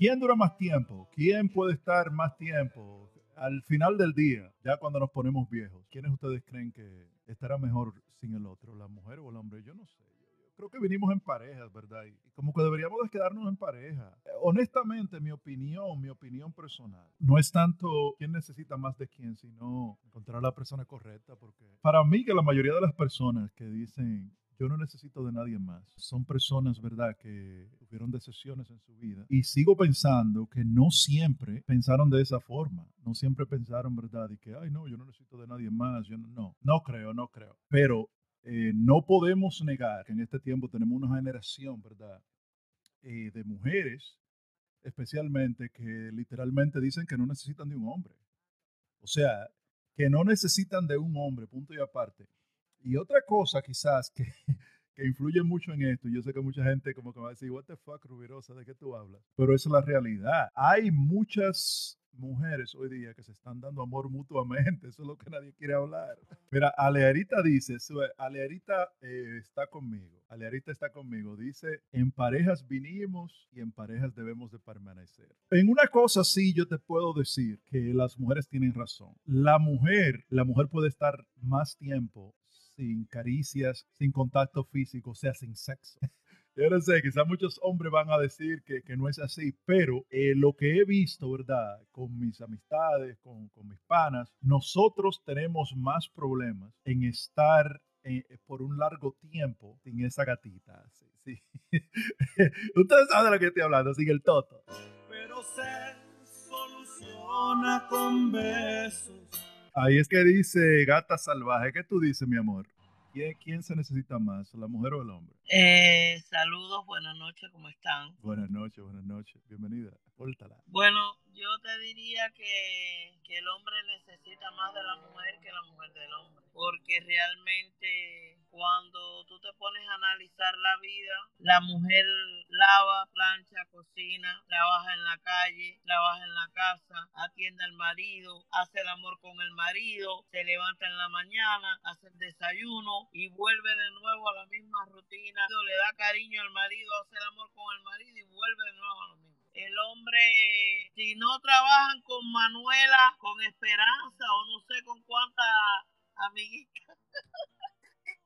¿Quién dura más tiempo? ¿Quién puede estar más tiempo? Al final del día, ya cuando nos ponemos viejos, ¿quiénes ustedes creen que estará mejor sin el otro, la mujer o el hombre? Yo no sé creo que vinimos en parejas, ¿verdad? Y como que deberíamos de quedarnos en pareja. Honestamente, mi opinión, mi opinión personal, no es tanto quién necesita más de quién, sino encontrar a la persona correcta, porque para mí que la mayoría de las personas que dicen yo no necesito de nadie más. Son personas, ¿verdad?, que tuvieron decisiones en su vida. Y sigo pensando que no siempre pensaron de esa forma. No siempre pensaron, ¿verdad?, y que, ay, no, yo no necesito de nadie más. Yo no, no, no creo, no creo. Pero eh, no podemos negar que en este tiempo tenemos una generación, ¿verdad?, eh, de mujeres, especialmente, que literalmente dicen que no necesitan de un hombre. O sea, que no necesitan de un hombre, punto y aparte. Y otra cosa quizás que, que influye mucho en esto, yo sé que mucha gente como que va a decir, what the fuck, Rubirosa, ¿de qué tú hablas? Pero esa es la realidad. Hay muchas mujeres hoy día que se están dando amor mutuamente. Eso es lo que nadie quiere hablar. Mira, Alearita dice, Alearita eh, está conmigo. Alearita está conmigo. Dice, en parejas vinimos y en parejas debemos de permanecer. En una cosa sí yo te puedo decir que las mujeres tienen razón. La mujer, la mujer puede estar más tiempo sin caricias, sin contacto físico, o sea, sin sexo. Yo no sé, quizás muchos hombres van a decir que, no es así, pero eh, lo que he visto, ¿verdad? Con mis amistades, con, mis panas, nosotros tenemos más problemas en estar eh, por un largo tiempo sin esa gatita. Sí, sí. Ustedes saben de lo que estoy hablando, sin el toto. Pero se soluciona con besos. Ahí es que dice gata salvaje. ¿Qué tú dices, mi amor? ¿Quién, se necesita más, la mujer o el hombre? Eh, saludos, buenas noches, ¿cómo están? Buenas noches, buenas noches, bienvenida, pórtala. Bueno, yo te diría que, que el hombre necesita más de la mujer que la mujer del hombre, porque realmente cuando tú te pones a analizar la vida, la mujer lava, plancha, cocina, trabaja en la calle, trabaja en la casa, atiende al marido, hace el amor con el marido, se levanta en la mañana, hace el desayuno y vuelve de nuevo a la misma rutina, le da cariño al marido, hace el amor con el marido y vuelve de nuevo a lo mismo. El hombre, si no trabajan con Manuela, con Esperanza o no sé con cuántas amiguitas,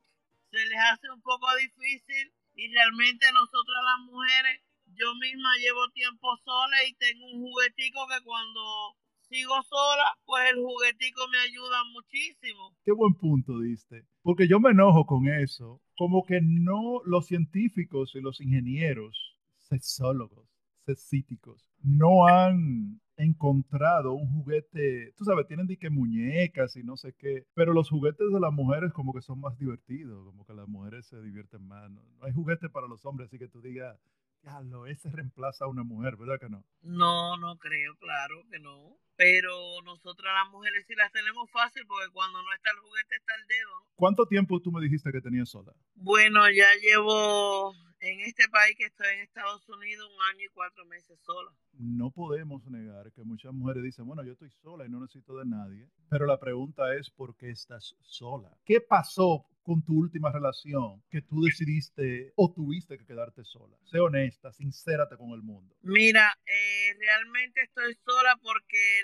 se les hace un poco difícil y realmente nosotras las mujeres, yo misma llevo tiempo sola y tengo un juguetico que cuando sigo sola, pues el juguetico me ayuda muchísimo. Qué buen punto diste, porque yo me enojo con eso, como que no los científicos y los ingenieros, sexólogos, sexíticos, no han encontrado un juguete, tú sabes, tienen de que muñecas y no sé qué, pero los juguetes de las mujeres como que son más divertidos, como que las mujeres se divierten más. No, hay juguete para los hombres, así que tú digas, ya lo ese reemplaza a una mujer, ¿verdad que no? No, no creo, claro que no. Pero nosotras las mujeres sí las tenemos fácil porque cuando no está el juguete está el dedo. ¿Cuánto tiempo tú me dijiste que tenías sola? Bueno, ya llevo en este país que estoy en Estados Unidos un año y cuatro meses sola. No podemos negar que muchas mujeres dicen, bueno, yo estoy sola y no necesito de nadie, pero la pregunta es, ¿por qué estás sola? ¿Qué pasó con tu última relación que tú decidiste o tuviste que quedarte sola? Sé honesta, sincérate con el mundo. Mira, eh, realmente estoy sola porque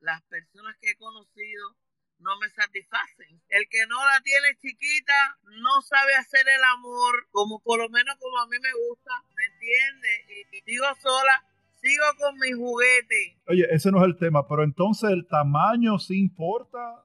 las personas que he conocido no me satisfacen. El que no la tiene chiquita no sabe hacer el amor como por lo menos como a mí me gusta, ¿me entiendes? Y, digo sola, sigo con mi juguete. Oye, ese no es el tema, pero entonces el tamaño sí importa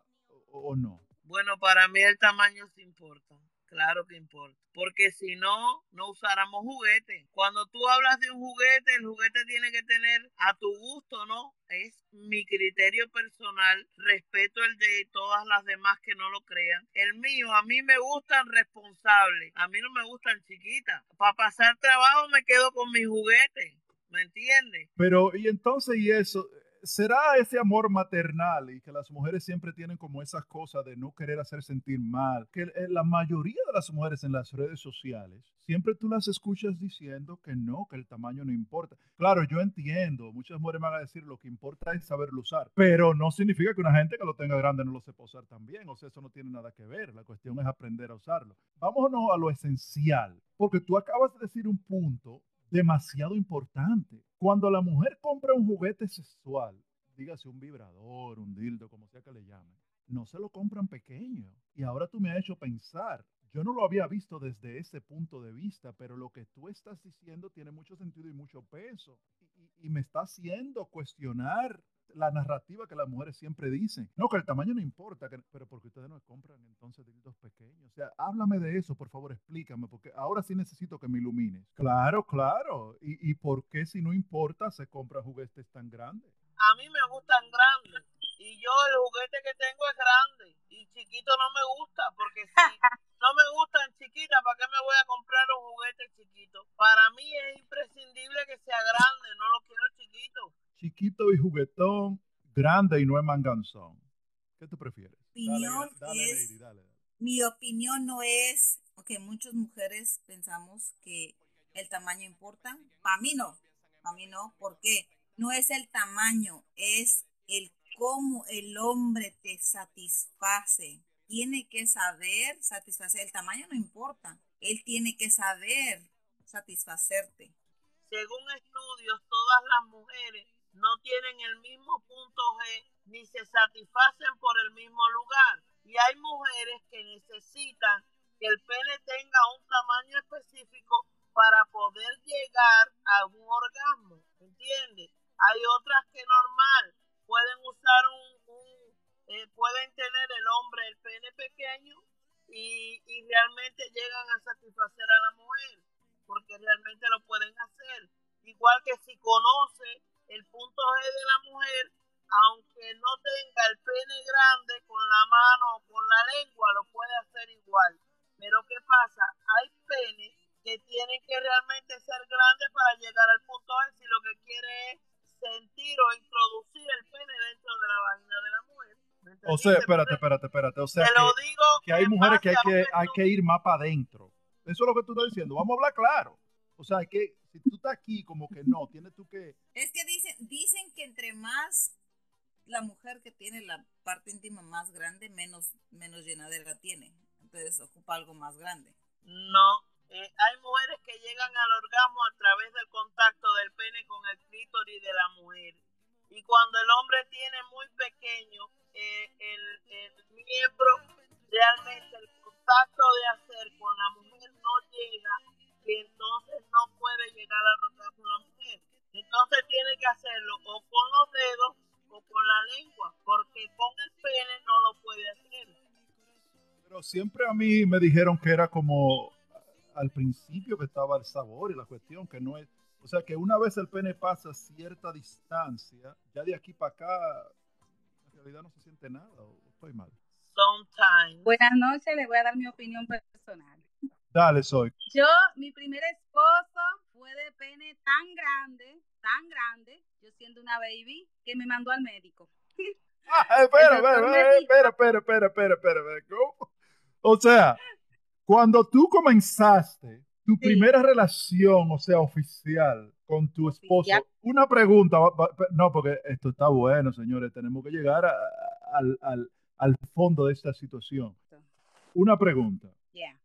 o no? Bueno, para mí el tamaño sí importa. Claro que importa. Porque si no, no usáramos juguete. Cuando tú hablas de un juguete, el juguete tiene que tener a tu gusto, ¿no? Es mi criterio personal. Respeto el de todas las demás que no lo crean. El mío, a mí me gustan responsables. A mí no me gustan chiquitas. Para pasar trabajo me quedo con mi juguete. ¿Me entiendes? Pero, y entonces, y eso, ¿Será ese amor maternal y que las mujeres siempre tienen como esas cosas de no querer hacer sentir mal? Que la mayoría de las mujeres en las redes sociales, siempre tú las escuchas diciendo que no, que el tamaño no importa. Claro, yo entiendo, muchas mujeres van a decir lo que importa es saberlo usar, pero no significa que una gente que lo tenga grande no lo sepa usar también. O sea, eso no tiene nada que ver. La cuestión es aprender a usarlo. Vámonos a lo esencial, porque tú acabas de decir un punto demasiado importante. Cuando la mujer compra un juguete sexual, dígase un vibrador, un dildo, como sea que le llamen, no se lo compran pequeño. Y ahora tú me has hecho pensar, yo no lo había visto desde ese punto de vista, pero lo que tú estás diciendo tiene mucho sentido y mucho peso. Y, me está haciendo cuestionar la narrativa que las mujeres siempre dicen. No, que el tamaño no importa, pero porque ustedes no compran entonces dildos pequeños. O sea, háblame de eso, por favor, explícame, porque ahora sí necesito que me ilumines. Claro, claro. ¿Y, y por qué si no importa se compran juguetes tan grandes? A mí me gustan grandes y yo el juguete que tengo es grande y chiquito no me gusta porque si no me gustan chiquitas, ¿para qué me voy a comprar un juguete chiquito? Para mí es imprescindible que sea grande, no lo quiero chiquito. Chiquito y juguetón, grande y no es manganzón. ¿Qué tú prefieres? Opinión es, Mi opinión no es, porque muchas mujeres pensamos que el tamaño importa. Para mí no, para mí no. ¿Por qué? No es el tamaño, es el cómo el hombre te satisface. Tiene que saber satisfacer. El tamaño no importa. Él tiene que saber satisfacerte. Según estudios, todas las mujeres no tienen el mismo punto G ni se satisfacen por el mismo lugar. Y hay mujeres que necesitan que el pene tenga un tamaño específico para poder llegar a un orgasmo, ¿entiendes? Hay otras que normal pueden usar un, eh, pueden tener el hombre el pene pequeño y, y realmente llegan a satisfacer a la mujer, porque realmente lo pueden hacer. Igual que si conoce el punto G de la mujer, aunque no tenga el pene grande con la mano o con la lengua, lo puede hacer igual. Pero ¿qué pasa? Hay penes que tienen que realmente ser grandes para llegar al punto G si lo que quiere es sentir o introducir el pene dentro de la vagina de la mujer. O sea, espérate, espérate, espérate. O sea, que, digo que hay mujeres que hay que, hay que ir más para adentro. Eso es lo que tú estás diciendo. Vamos a hablar claro. O sea, que si tú estás aquí, como que no, tienes tú que. Es que dicen, dicen que entre más la mujer que tiene la parte íntima más grande, menos, menos llenadera tiene. Entonces ocupa algo más grande. No, eh, hay mujeres que llegan al orgasmo a través del contacto del pene con el clítoris de la mujer. Y cuando el hombre tiene muy pequeño eh, el, miembro, realmente el contacto de hacer con la mujer no llega, y entonces no puede llegar al orgasmo la mujer. Entonces tiene que hacerlo o con los dedos o con la lengua, porque con el pene no lo puede hacer. Pero siempre a mí me dijeron que era como al principio que estaba el sabor y la cuestión, que no es, o sea, que una vez el pene pasa cierta distancia, ya de aquí para acá, en realidad no se siente nada, o estoy mal. Sometimes. Buenas noches, les voy a dar mi opinión personal. Dale, soy. Yo, mi primer esposo fue de pene tan grande, tan grande, yo siendo una baby, que me mandó al médico. Ah, espera, espera, espera, espera, espera, espera, espera, O sea, cuando tú comenzaste tu primera relación, o sea, oficial, con tu esposo, una pregunta, no, porque esto está bueno, señores, tenemos que llegar al, fondo de esta situación. Una pregunta.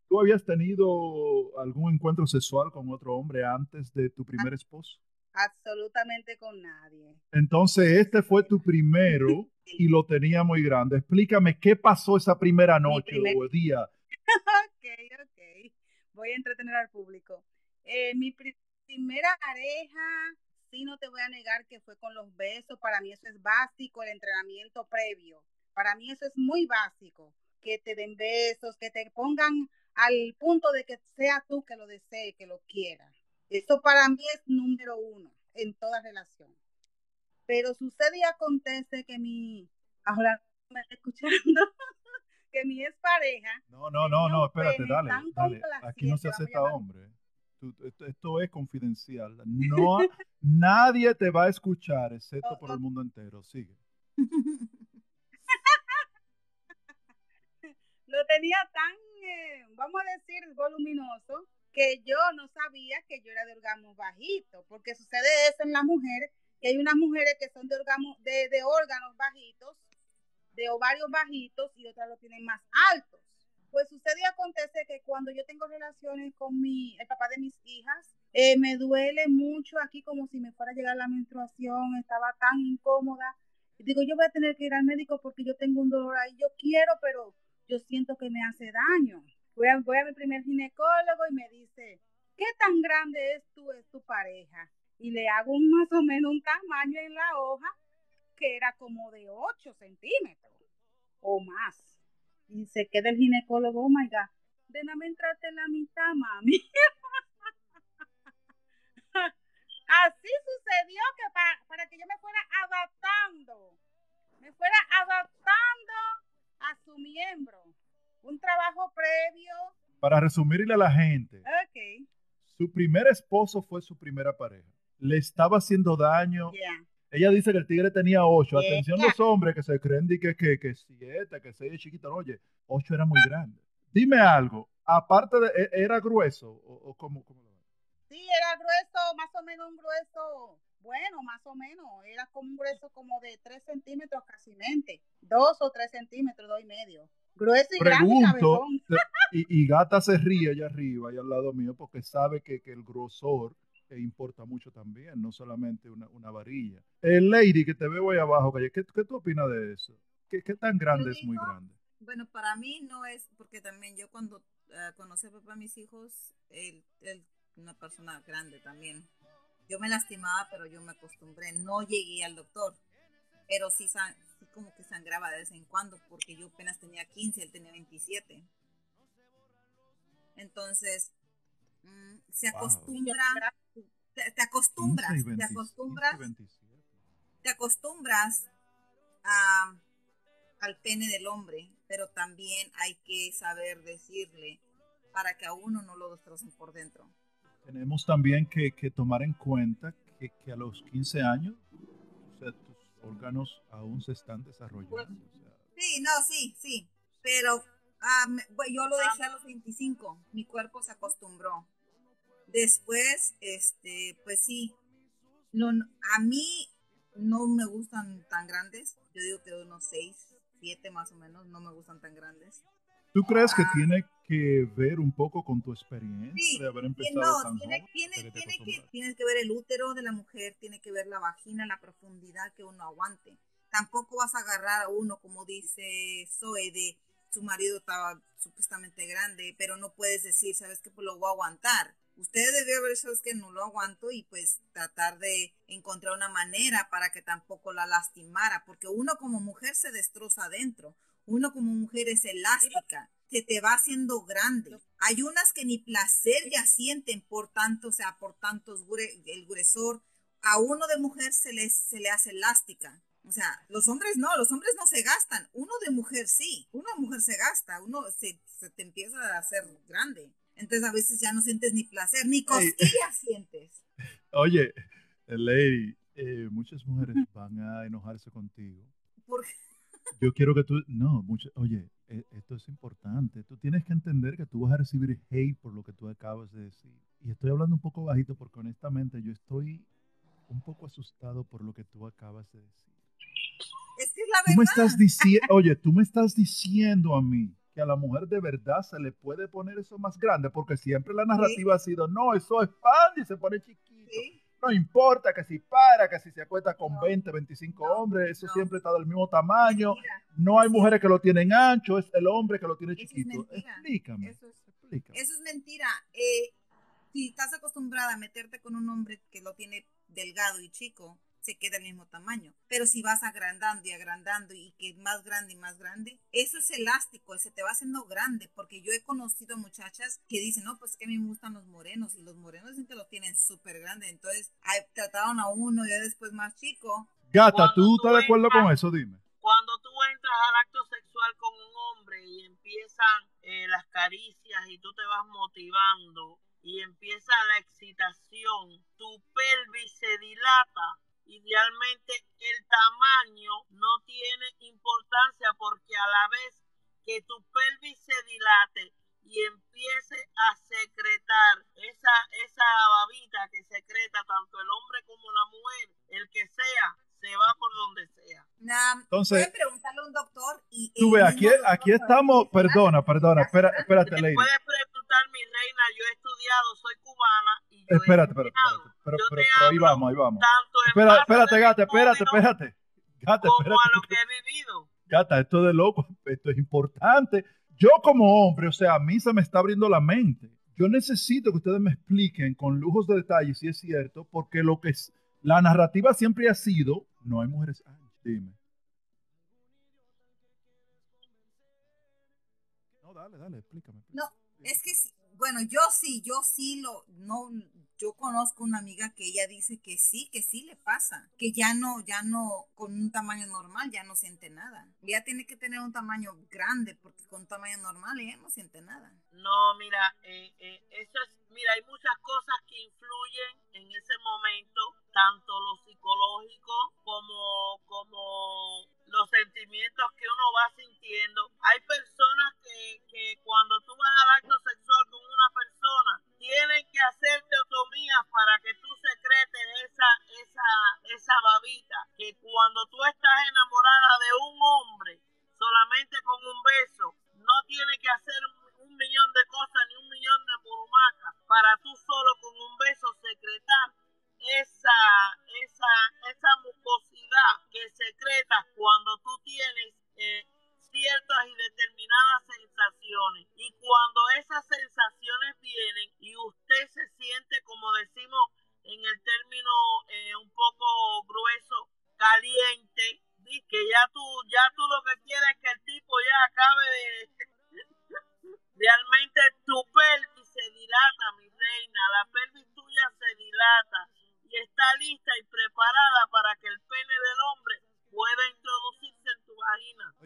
¿Tú habías tenido algún encuentro sexual con otro hombre antes de tu primer esposo? Absolutamente con nadie. Entonces, este fue tu primero y lo tenía muy grande. Explícame qué pasó esa primera noche o día ok, ok. Voy a entretener al público. Eh, mi primera pareja, sí, no te voy a negar que fue con los besos. Para mí eso es básico, el entrenamiento previo. Para mí eso es muy básico. Que te den besos, que te pongan al punto de que sea tú que lo desee, que lo quiera. Eso para mí es número uno en toda relación. Pero sucede y acontece que mi... Ahora me está escuchando que mi pareja. No, no, no, no, espérate, dale, dale. Aquí no se acepta hombre. esto, es confidencial. No, nadie te va a escuchar, excepto por el mundo entero. Sigue. Lo tenía tan, eh, vamos a decir, voluminoso, que yo no sabía que yo era de orgasmo bajito, porque sucede eso en las mujeres, que hay unas mujeres que son de, orgasmo, de, de órganos bajitos de ovarios bajitos y otras lo tienen más altos. pues sucede y acontece que cuando yo tengo relaciones con mi, el papá de mis hijas, eh, me duele mucho aquí como si me fuera a llegar la menstruación, estaba tan incómoda. Y digo, yo voy a tener que ir al médico porque yo tengo un dolor ahí, yo quiero, pero yo siento que me hace daño. Voy a, voy a mi primer ginecólogo y me dice, ¿qué tan grande es tu, es tu pareja? Y le hago más o menos un tamaño en la hoja que era como de 8 centímetros o más. Y se queda el ginecólogo, oh my God, déjame entrarte en la mitad, mami. Así sucedió que para, para que yo me fuera adaptando, me fuera adaptando a su miembro. Un trabajo previo. Para resumirle a la gente, su primer esposo fue su primera pareja. Le estaba haciendo daño. Yeah. Ella dice que el tigre tenía ocho. Yeah. Atención los hombres que se creen de que, que, que siete, que seis es chiquito. No, oye, ocho era muy grande. Dime algo, aparte de, ¿e- ¿era grueso o, o cómo, cómo? Sí, era grueso, más o menos un grueso, bueno, más o menos, era como un grueso como de 3 centímetros casi mente, 2 o 3 centímetros, dos y medio. Grueso y grande y Pregunto, cabezón. te- y, y Gata se ríe allá arriba, allá al lado mío, porque sabe que, que el grosor eh, importa mucho también, no solamente una, una varilla. El lady que te veo ahí abajo, Calle, ¿qué, qué tú opinas de eso? ¿Qué, qué tan grande es muy grande? Bueno, para mí no es, porque también yo cuando eh, conocí a papá a mis hijos, él, él una persona grande también. Yo me lastimaba, pero yo me acostumbré. No llegué al doctor, pero sí, como que sangraba de vez en cuando, porque yo apenas tenía 15, él tenía 27. Entonces, mm, se Wow. acostumbra, te, te acostumbras, 15 y te 20, acostumbras 15 y 27. te acostumbras a, al pene del hombre, pero también hay que saber decirle para que a uno no lo destrocen por dentro. Tenemos también que, tomar en cuenta que, a los 15 años, tus órganos aún se están desarrollando. Sí, no, sí, sí, pero ah, yo lo dejé a los 25, mi cuerpo se acostumbró. Después, este, pues sí, a mí no me gustan tan grandes, yo digo que unos 6, 7 más o menos, no me gustan tan grandes. ¿Tú crees que tiene que ver un poco con tu experiencia Sí, de haber empezado no, tan tiene, joven? tiene, que tiene, tienes que ver el útero de la mujer, tiene que ver la vagina, la profundidad que uno aguante. Tampoco vas a agarrar a uno, como dice Zoe, de su marido estaba supuestamente grande, pero no puedes decir, ¿sabes qué? Pues lo voy a aguantar. Usted debió haber sabes que no lo aguanto y pues tratar de encontrar una manera para que tampoco la lastimara, porque uno como mujer se destroza adentro, uno como mujer es elástica, se te va haciendo grande. Hay unas que ni placer ya sienten por tanto, o sea, por tantos gure- el gruesor. A uno de mujer se le, se le hace elástica. O sea, los hombres no, los hombres no se gastan. Uno de mujer sí, uno de mujer se gasta, uno se, se te empieza a hacer grande. Entonces a veces ya no sientes ni placer, ni cosquillas sientes. Oye, Lady, eh, muchas mujeres van a enojarse contigo. Porque Yo quiero que tú, no, muchas, oye, e- esto es importante. Tú tienes que entender que tú vas a recibir hate por lo que tú acabas de decir. Y estoy hablando un poco bajito porque honestamente yo estoy un poco asustado por lo que tú acabas de decir. es que es la Tú me verdad. estás diciendo, oye, tú me estás diciendo a mí que a la mujer de verdad se le puede poner eso más grande, porque siempre la narrativa ha sido, no, eso es pan y se pone chiquito. Sí, No importa que si para, que si se acuesta con No. 20, 25 No, hombres, eso siempre está del mismo tamaño. No hay mujeres que lo tienen ancho, es el hombre que lo tiene chiquito. Explícame. Eso es- explícame. Eso es mentira. Eh, si estás acostumbrada a meterte con un hombre que lo tiene delgado y chico, se queda el mismo tamaño. Pero si vas agrandando y agrandando y que más grande y más grande, eso es elástico, se te va haciendo grande. Porque yo he conocido muchachas que dicen, no, pues que a mí me gustan los morenos y los morenos dicen que lo tienen súper grande. Entonces ay, trataron a uno y después más chico. Gata, ¿tú tú estás de acuerdo con eso? Dime. Cuando tú entras al acto sexual con un hombre y empiezan eh, las caricias y tú te vas motivando y empieza la excitación, tu pelvis se dilata. Idealmente el tamaño no tiene importancia porque a la vez que tu pelvis se dilate y empiece a secretar esa, esa babita que secreta tanto el hombre como la mujer, el que sea, se va por donde sea. Nah, Entonces- pueden preguntarle a un doctor y Tú ves, aquí, aquí estamos, perdona, perdona, espera, espérate, Lady. Puedes preguntar, mi reina, yo he estudiado, soy cubana. Y yo espérate, espérate, espérate, pero, pero, pero, ahí vamos, ahí vamos. Espera, espérate, gata, espérate, espérate. Gata, como espérate. a lo que he vivido. Gata, esto es de loco, esto es importante. Yo como hombre, o sea, a mí se me está abriendo la mente. Yo necesito que ustedes me expliquen con lujos de detalle si es cierto, porque lo que es, la narrativa siempre ha sido, no hay mujeres, ay, dime. No, dale, dale, explícame. No, es que, bueno, yo sí, yo sí lo, no, yo conozco una amiga que ella dice que sí, que sí le pasa, que ya no, ya no, con un tamaño normal ya no siente nada. Ya tiene que tener un tamaño grande porque con un tamaño normal ella no siente nada. No, mira, eh, eh, eso es, mira, hay muchas cosas que influyen en ese momento, tanto lo psicológico como, como los sentimientos que uno va sintiendo. Hay personas que, que cuando tú vas al acto sexual con una persona, tienen que hacer teotomías para que tú secretes esa, esa, esa babita, que cuando tú estás enamorada de un hombre, solamente con un beso, no tiene que hacer un millón de cosas ni un millón de burumacas para tú solo con un beso secretar esa, esa, esa mucosidad que secretas cuando tú tienes eh, ciertas y determinadas sensaciones. Y cuando esas sensaciones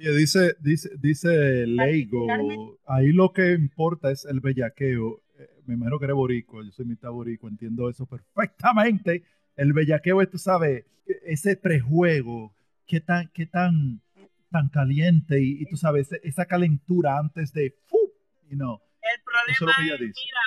Oye, dice, dice, dice Leigo, ahí lo que importa es el bellaqueo. Eh, me imagino que eres borico, yo soy mitad borico, entiendo eso perfectamente. El bellaqueo es, tú sabes, ese prejuego, qué tan, qué tan, tan caliente y, tú sabes, esa calentura antes de, know, el problema es, mira,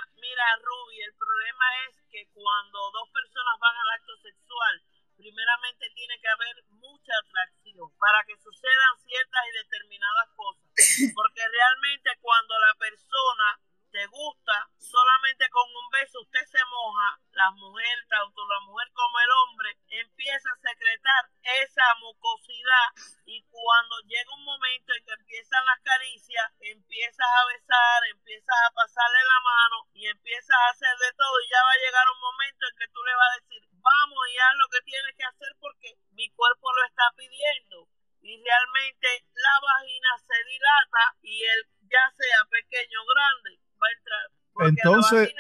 Entonces,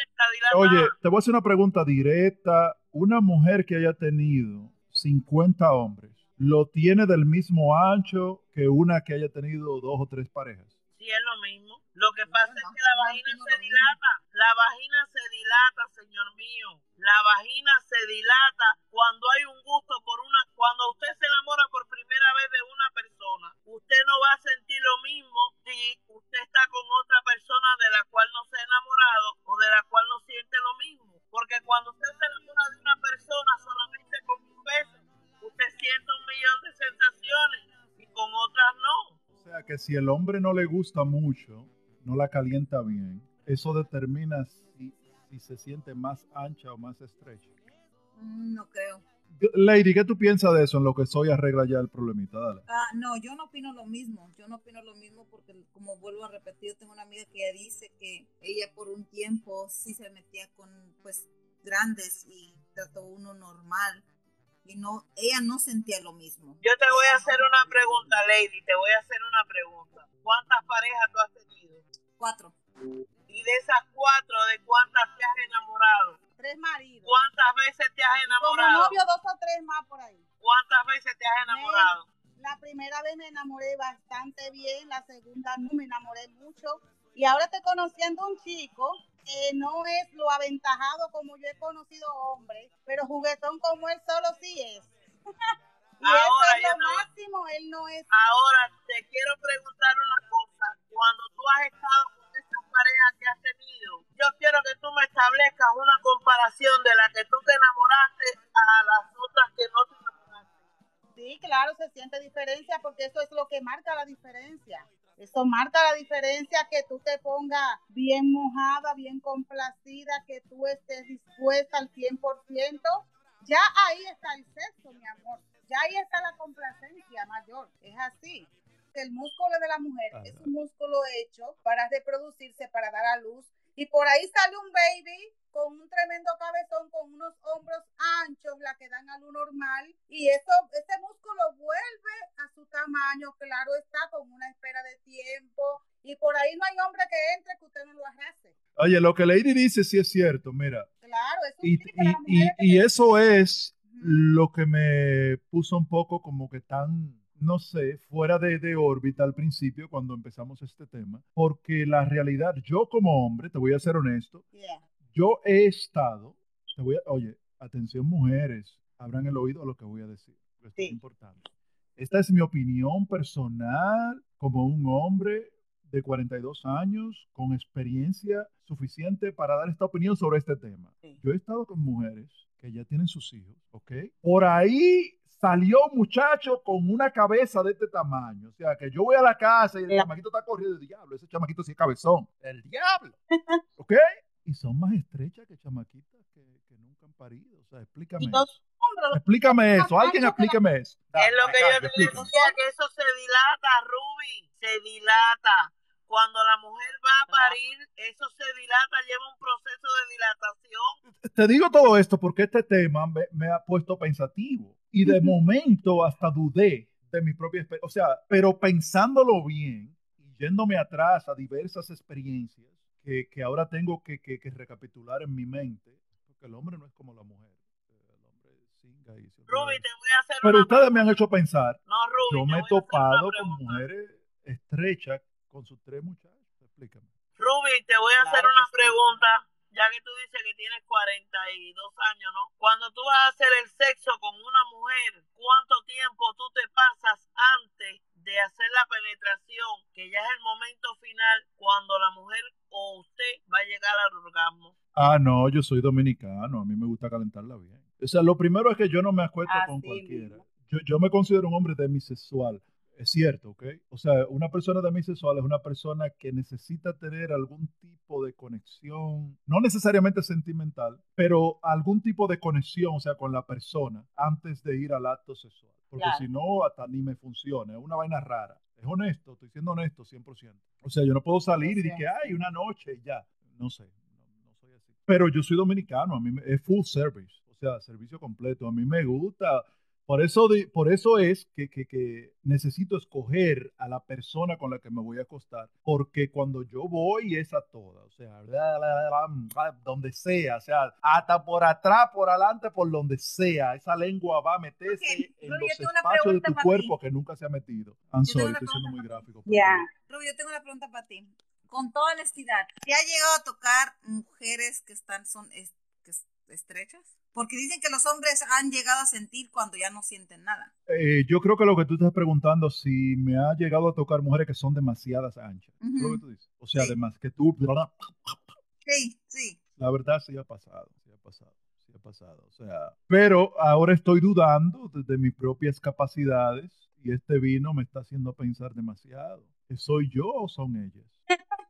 oye, te voy a hacer una pregunta directa. Una mujer que haya tenido 50 hombres, ¿lo tiene del mismo ancho que una que haya tenido dos o tres parejas? Sí, es lo mismo. Lo que pasa es que la vagina se dilata. La vagina se dilata, señor mío. La vagina se dilata cuando hay un gusto por una. Cuando usted se enamora por primera vez de una persona, usted no va a sentir lo mismo si usted está con otra persona de la cual no se ha enamorado o de la cual no siente lo mismo. Porque cuando usted se enamora de una persona solamente con un beso, usted siente un millón de sensaciones y con otras no sea que si el hombre no le gusta mucho, no la calienta bien, eso determina si, si se siente más ancha o más estrecha. Mm, no creo. Lady, ¿qué tú piensas de eso en lo que soy arregla ya el problemita? Dale. Ah, no, yo no opino lo mismo. Yo no opino lo mismo porque, como vuelvo a repetir, tengo una amiga que dice que ella por un tiempo sí se metía con, pues, grandes y trató uno normal y no, ella no sentía lo mismo. Yo te voy a hacer una pregunta, Lady, te voy a hacer una pregunta. ¿Cuántas parejas tú has tenido? Cuatro. Y de esas cuatro, ¿de cuántas te has enamorado? Tres maridos. ¿Cuántas veces te has enamorado? Como novio, dos o tres más por ahí. ¿Cuántas veces te has enamorado? la primera vez me enamoré bastante bien, la segunda no me enamoré mucho. Y ahora estoy conociendo un chico no es lo aventajado como yo he conocido hombres, pero juguetón como él solo sí es. y ahora, eso es lo máximo, él no es. Ahora te quiero preguntar una cosa. Cuando tú has estado con esta pareja que has tenido, yo quiero que tú me establezcas una comparación de la que tú te enamoraste a las otras que no te enamoraste. Sí, claro, se siente diferencia porque eso es lo que marca la diferencia. Eso marca la diferencia que tú te pongas bien mojada, bien complacida, que tú estés dispuesta al 100%. Ya ahí está el sexo, mi amor. Ya ahí está la complacencia mayor. Es así. El músculo de la mujer es un músculo hecho para reproducirse, para dar a luz. Y por ahí sale un baby con un tremendo cabezón, con unos hombros anchos, la que dan a lo normal, y eso, ese músculo vuelve a su tamaño, claro está, con una espera de tiempo, y por ahí no hay hombre que entre que usted no lo arrase. Oye, lo que Lady dice sí es cierto, mira. Claro, es un y, y, y, eso es lo que me puso un poco como que tan no sé, fuera de, de, órbita al principio cuando empezamos este tema, porque la realidad, yo como hombre, te voy a ser honesto, yo he estado, te voy a, oye, atención mujeres, abran el oído a lo que voy a decir, esto es importante. Esta es mi opinión personal como un hombre de 42 años con experiencia suficiente para dar esta opinión sobre este tema. Yo he estado con mujeres que ya tienen sus hijos, ¿ok? Por ahí salió un muchacho con una cabeza de este tamaño. O sea, que yo voy a la casa y el chamaquito está corriendo el diablo. Ese chamaquito sí es cabezón. El diablo. ¿Ok? y son más estrechas que chamaquitas que, que nunca han parido. O sea, explícame. Eso. Explícame eso, alguien explíqueme eso. es lo que yo te decía, que eso se dilata, Ruby, se dilata. Cuando la mujer va a parir, eso se dilata, lleva un proceso de dilatación. Te digo todo esto porque este tema me, me ha puesto pensativo y de momento hasta dudé de mi propia experiencia. O sea, pero pensándolo bien y yéndome atrás a diversas experiencias, que, ahora tengo que, recapitular en mi mente, porque el hombre no es como la mujer. El hombre singa y Ruby, te voy a hacer Pero ustedes me han hecho pensar. No, Ruby, yo me he topado con mujeres estrechas con sus tres muchachos. Explícame. Ruby, te voy a hacer una pregunta ya que tú dices que tienes 42 años, ¿no? Cuando tú vas a hacer el sexo con una mujer, ¿cuánto tiempo tú te pasas antes de hacer la penetración, que ya es el momento final cuando la mujer o usted va a llegar al orgasmo? Ah, no, yo soy dominicano, a mí me gusta calentarla bien. O sea, lo primero es que yo no me acuesto con cualquiera. Yo, yo, me considero un hombre demisexual. Es cierto, ¿ok? O sea, una persona demisexual es una persona que necesita tener algún tipo de conexión, no necesariamente sentimental, pero algún tipo de conexión, o sea, con la persona antes de ir al acto sexual. Porque si no, hasta ni me funciona, es una vaina rara. Es honesto, estoy siendo honesto 100%. O sea, yo no puedo salir y decir que hay una noche y ya. No sé, no, soy así. Pero yo soy dominicano, a mí me, es full service, o sea, servicio completo. A mí me gusta por eso, por eso es que, que, necesito escoger a la persona con la que me voy a acostar, porque cuando yo voy es a toda, o sea, donde sea, o sea, hasta por atrás, por adelante, por donde sea, esa lengua va a meterse en los espacios de tu cuerpo que nunca se ha metido. I'm sorry, estoy siendo muy gráfico. Ya. Rubio, yo tengo una pregunta para ti. Con toda honestidad, ¿te ha llegado a tocar mujeres que están, son estrechas? Porque dicen que los hombres han llegado a sentir cuando ya no sienten nada. Eh, yo creo que lo que tú estás preguntando, si me ha llegado a tocar mujeres que son demasiadas anchas. lo que tú dices? O sea, además que tú... Sí, sí. La verdad sí ha pasado, sí ha pasado, sí ha pasado. O sea, pero ahora estoy dudando de, de mis propias capacidades y este vino me está haciendo pensar demasiado. ¿Soy yo o son ellas?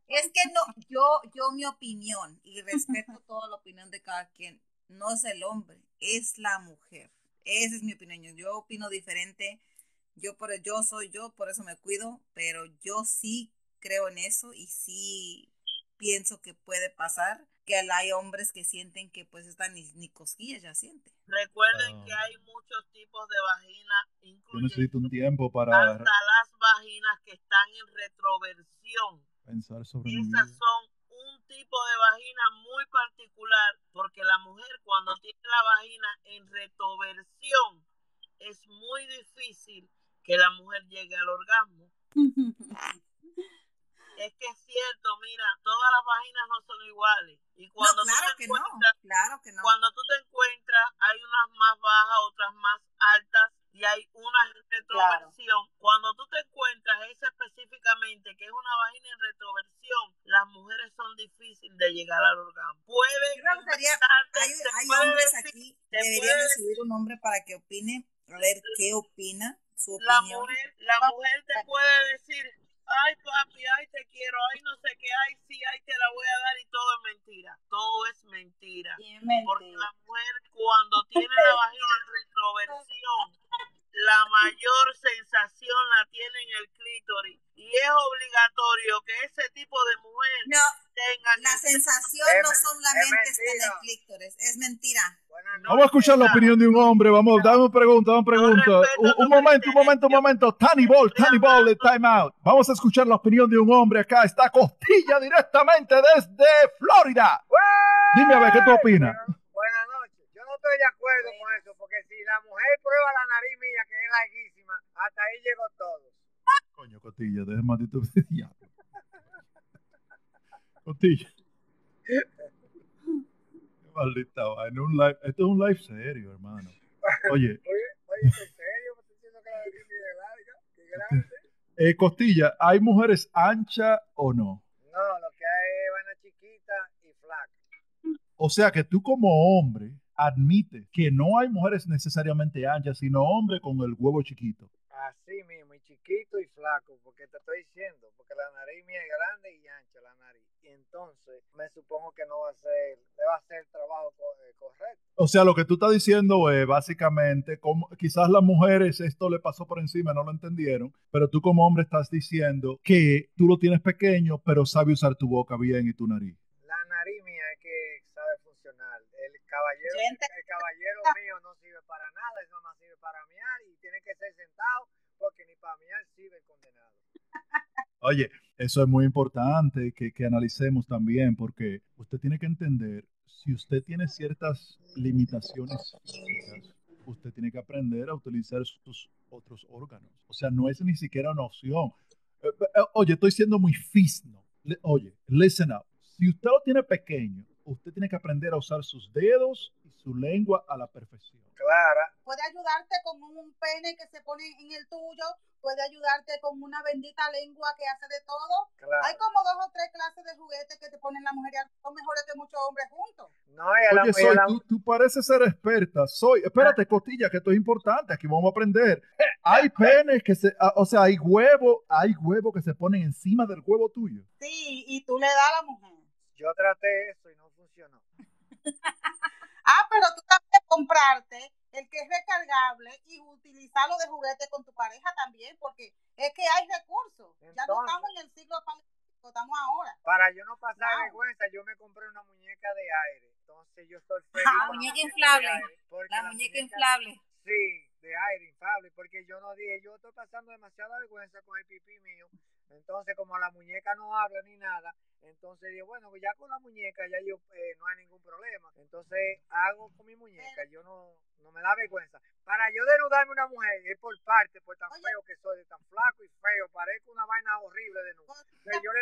Es que no, yo, yo mi opinión, y respeto toda la opinión de cada quien, no es el hombre, es la mujer. Esa es mi opinión. Yo opino diferente. Yo, por, yo soy yo, por eso me cuido, pero yo sí creo en eso y sí pienso que puede pasar que hay hombres que sienten que pues están ni, cosquillas ya sienten. Recuerden que hay muchos tipos de vaginas, Yo necesito un tiempo para... Hasta las vaginas que están en retroversión. Pensar sobre Esas son tipo de vagina muy particular porque la mujer cuando tiene la vagina en retoversión es muy difícil que la mujer llegue al orgasmo. es que es cierto, mira, todas las vaginas no son iguales. Y cuando claro tú te que claro que no. Cuando tú te encuentras, hay unas más bajas, otras más altas y hay una retroversión. Cuando tú te encuentras esa específicamente, que es una vagina en retroversión, de llegar al orgasmo. Puede hay, hay hombres aquí, deberían recibir un hombre para que opine A ver, ¿qué opina? Su La opinión. mujer, la mujer te puede decir, ay papi, ay te quiero, ay no sé qué, ay sí, ay te la voy a dar y todo es mentira. Todo es mentira. Es Porque mentira. la mujer cuando tiene la vagina en retroversión, la mayor sensación la tiene en el clítoris. Y es obligatorio que ese tipo de mujer No, tenga la sensación Es no me- solamente es en el clítoris, es mentira. Vamos a escuchar la opinión de un hombre. Vamos, dame una pregunta, dame una pregunta. Un, momento, un momento, un momento. Tiny Ball, Tiny Ball de Time Out. Vamos a escuchar la opinión de un hombre acá. Está Costilla directamente desde Florida. Dime a ver, ¿qué tú opinas? Buenas noches. Yo no estoy de acuerdo con eso, porque si la mujer prueba la nariz mía, que es larguísima, hasta ahí llegó todo. Coño, Costilla, deja maldito diablo. Costilla. Qué Maldita vaina. Un live, esto es un live serio, hermano. Oye, Oye, oye, ¿en serio? ¿Me estás diciendo que la mía es larga? ¿Qué grande? eh, Costilla, ¿hay mujeres anchas o no? No, lo que hay es vaina chiquita y flaca. O sea que tú como hombre admites que no hay mujeres necesariamente anchas, sino hombres con el huevo chiquito. Así mismo, y chiquito y flaco, porque te estoy diciendo, porque la nariz mía es grande y ancha la nariz. Y entonces, me supongo que no va a ser, le va a hacer el trabajo eh, correcto. O sea, lo que tú estás diciendo es básicamente, como, quizás las mujeres esto le pasó por encima, no lo entendieron, pero tú como hombre estás diciendo que tú lo tienes pequeño, pero sabe usar tu boca bien y tu nariz mía es que sabe funcionar. El caballero, el caballero mío no sirve para nada, eso más sirve para mear y tiene que ser sentado porque ni para mear sirve el condenado. Oye, eso es muy importante que, que analicemos también, porque usted tiene que entender, si usted tiene ciertas limitaciones físicas, usted tiene que aprender a utilizar sus otros órganos. O sea, no es ni siquiera una opción. Eh, eh, Oye, estoy siendo muy fisno. Oye, listen up. Si usted lo tiene pequeño, usted tiene que aprender a usar sus dedos y su lengua a la perfección. Clara, Puede ayudarte con un pene que se pone en el tuyo, puede ayudarte con una bendita lengua que hace de todo. clara. Hay como dos o tres clases de juguetes que te ponen la mujer y son mejores que muchos hombres juntos. No, y a la, Oye, y a Soy, la- tú, tú pareces ser experta. Soy, espérate, Costilla, que esto es importante. Aquí vamos a aprender. Hay penes que se, ah, o sea, hay huevo, hay huevo que se ponen encima del huevo tuyo. Sí, y tú le das a la mujer. yo traté eso y no. Ah, pero tú también comprarte el que es recargable y utilizarlo de juguete con tu pareja también, porque es que hay recursos. ya no estamos en el siglo palestino, estamos ahora. Para yo no pasar vergüenza, yo me compré una muñeca de aire. Entonces yo estoy feliz. Ah, con la muñeca de inflable. aire, La la muñeca muñeca- inflable. Sí, de aire inflable, porque yo no dije, yo estoy pasando demasiada vergüenza con el pipí mío. Entonces, como la muñeca no habla ni nada, entonces digo, bueno, ya con la muñeca ya yo eh, no hay ningún problema. Entonces, hago con mi muñeca, yo no, no me da vergüenza. Para yo denudarme una mujer es por parte, por tan Oye. feo que soy, de tan flaco y feo, parezco una vaina horrible de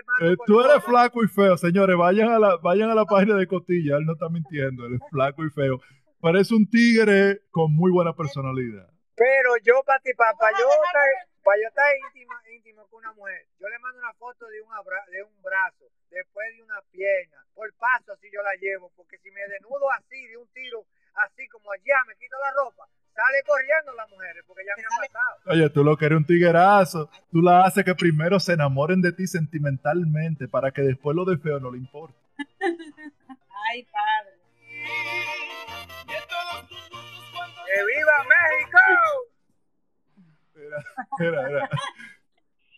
mando Eh, tú eres flaco y feo, señores. Vayan a la, vayan a la página de Costilla. Él no está mintiendo. Él es flaco y feo. Parece un tigre con muy buena personalidad. Pero yo, para ti, para, yo estar, de- para yo estar íntimo, íntimo con una mujer, yo le mando una foto de un, abra- de un brazo, después de una pierna, por paso así yo la llevo, porque si me desnudo así, de un tiro, así como allá, me quito la ropa, sale corriendo las mujeres, porque ya me han pasado. Oye, tú lo que eres un tiguerazo. Tú la haces que primero se enamoren de ti sentimentalmente para que después lo de feo no le importe. Ay, padre. ¡Que viva México! Mira, mira, mira.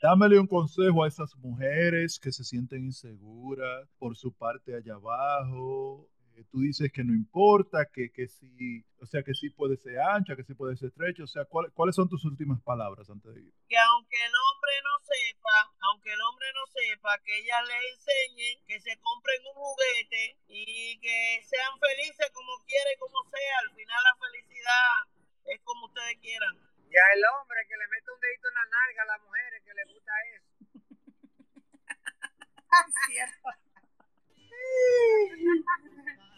Dámele un consejo a esas mujeres que se sienten inseguras por su parte allá abajo. Tú dices que no importa, que, que sí, o sea, que sí puede ser ancha, que sí puede ser estrecha. O sea, ¿cuál- ¿cuáles son tus últimas palabras antes de ir? que aunque el hombre no sepa, aunque el hombre no sepa, que ellas le enseñen, que se compren un juguete y que sean felices como quiera y como sea. Al final la felicidad es como ustedes quieran. Y a el hombre que le mete un dedito en la narga a las mujeres que le gusta eso. Es cierto.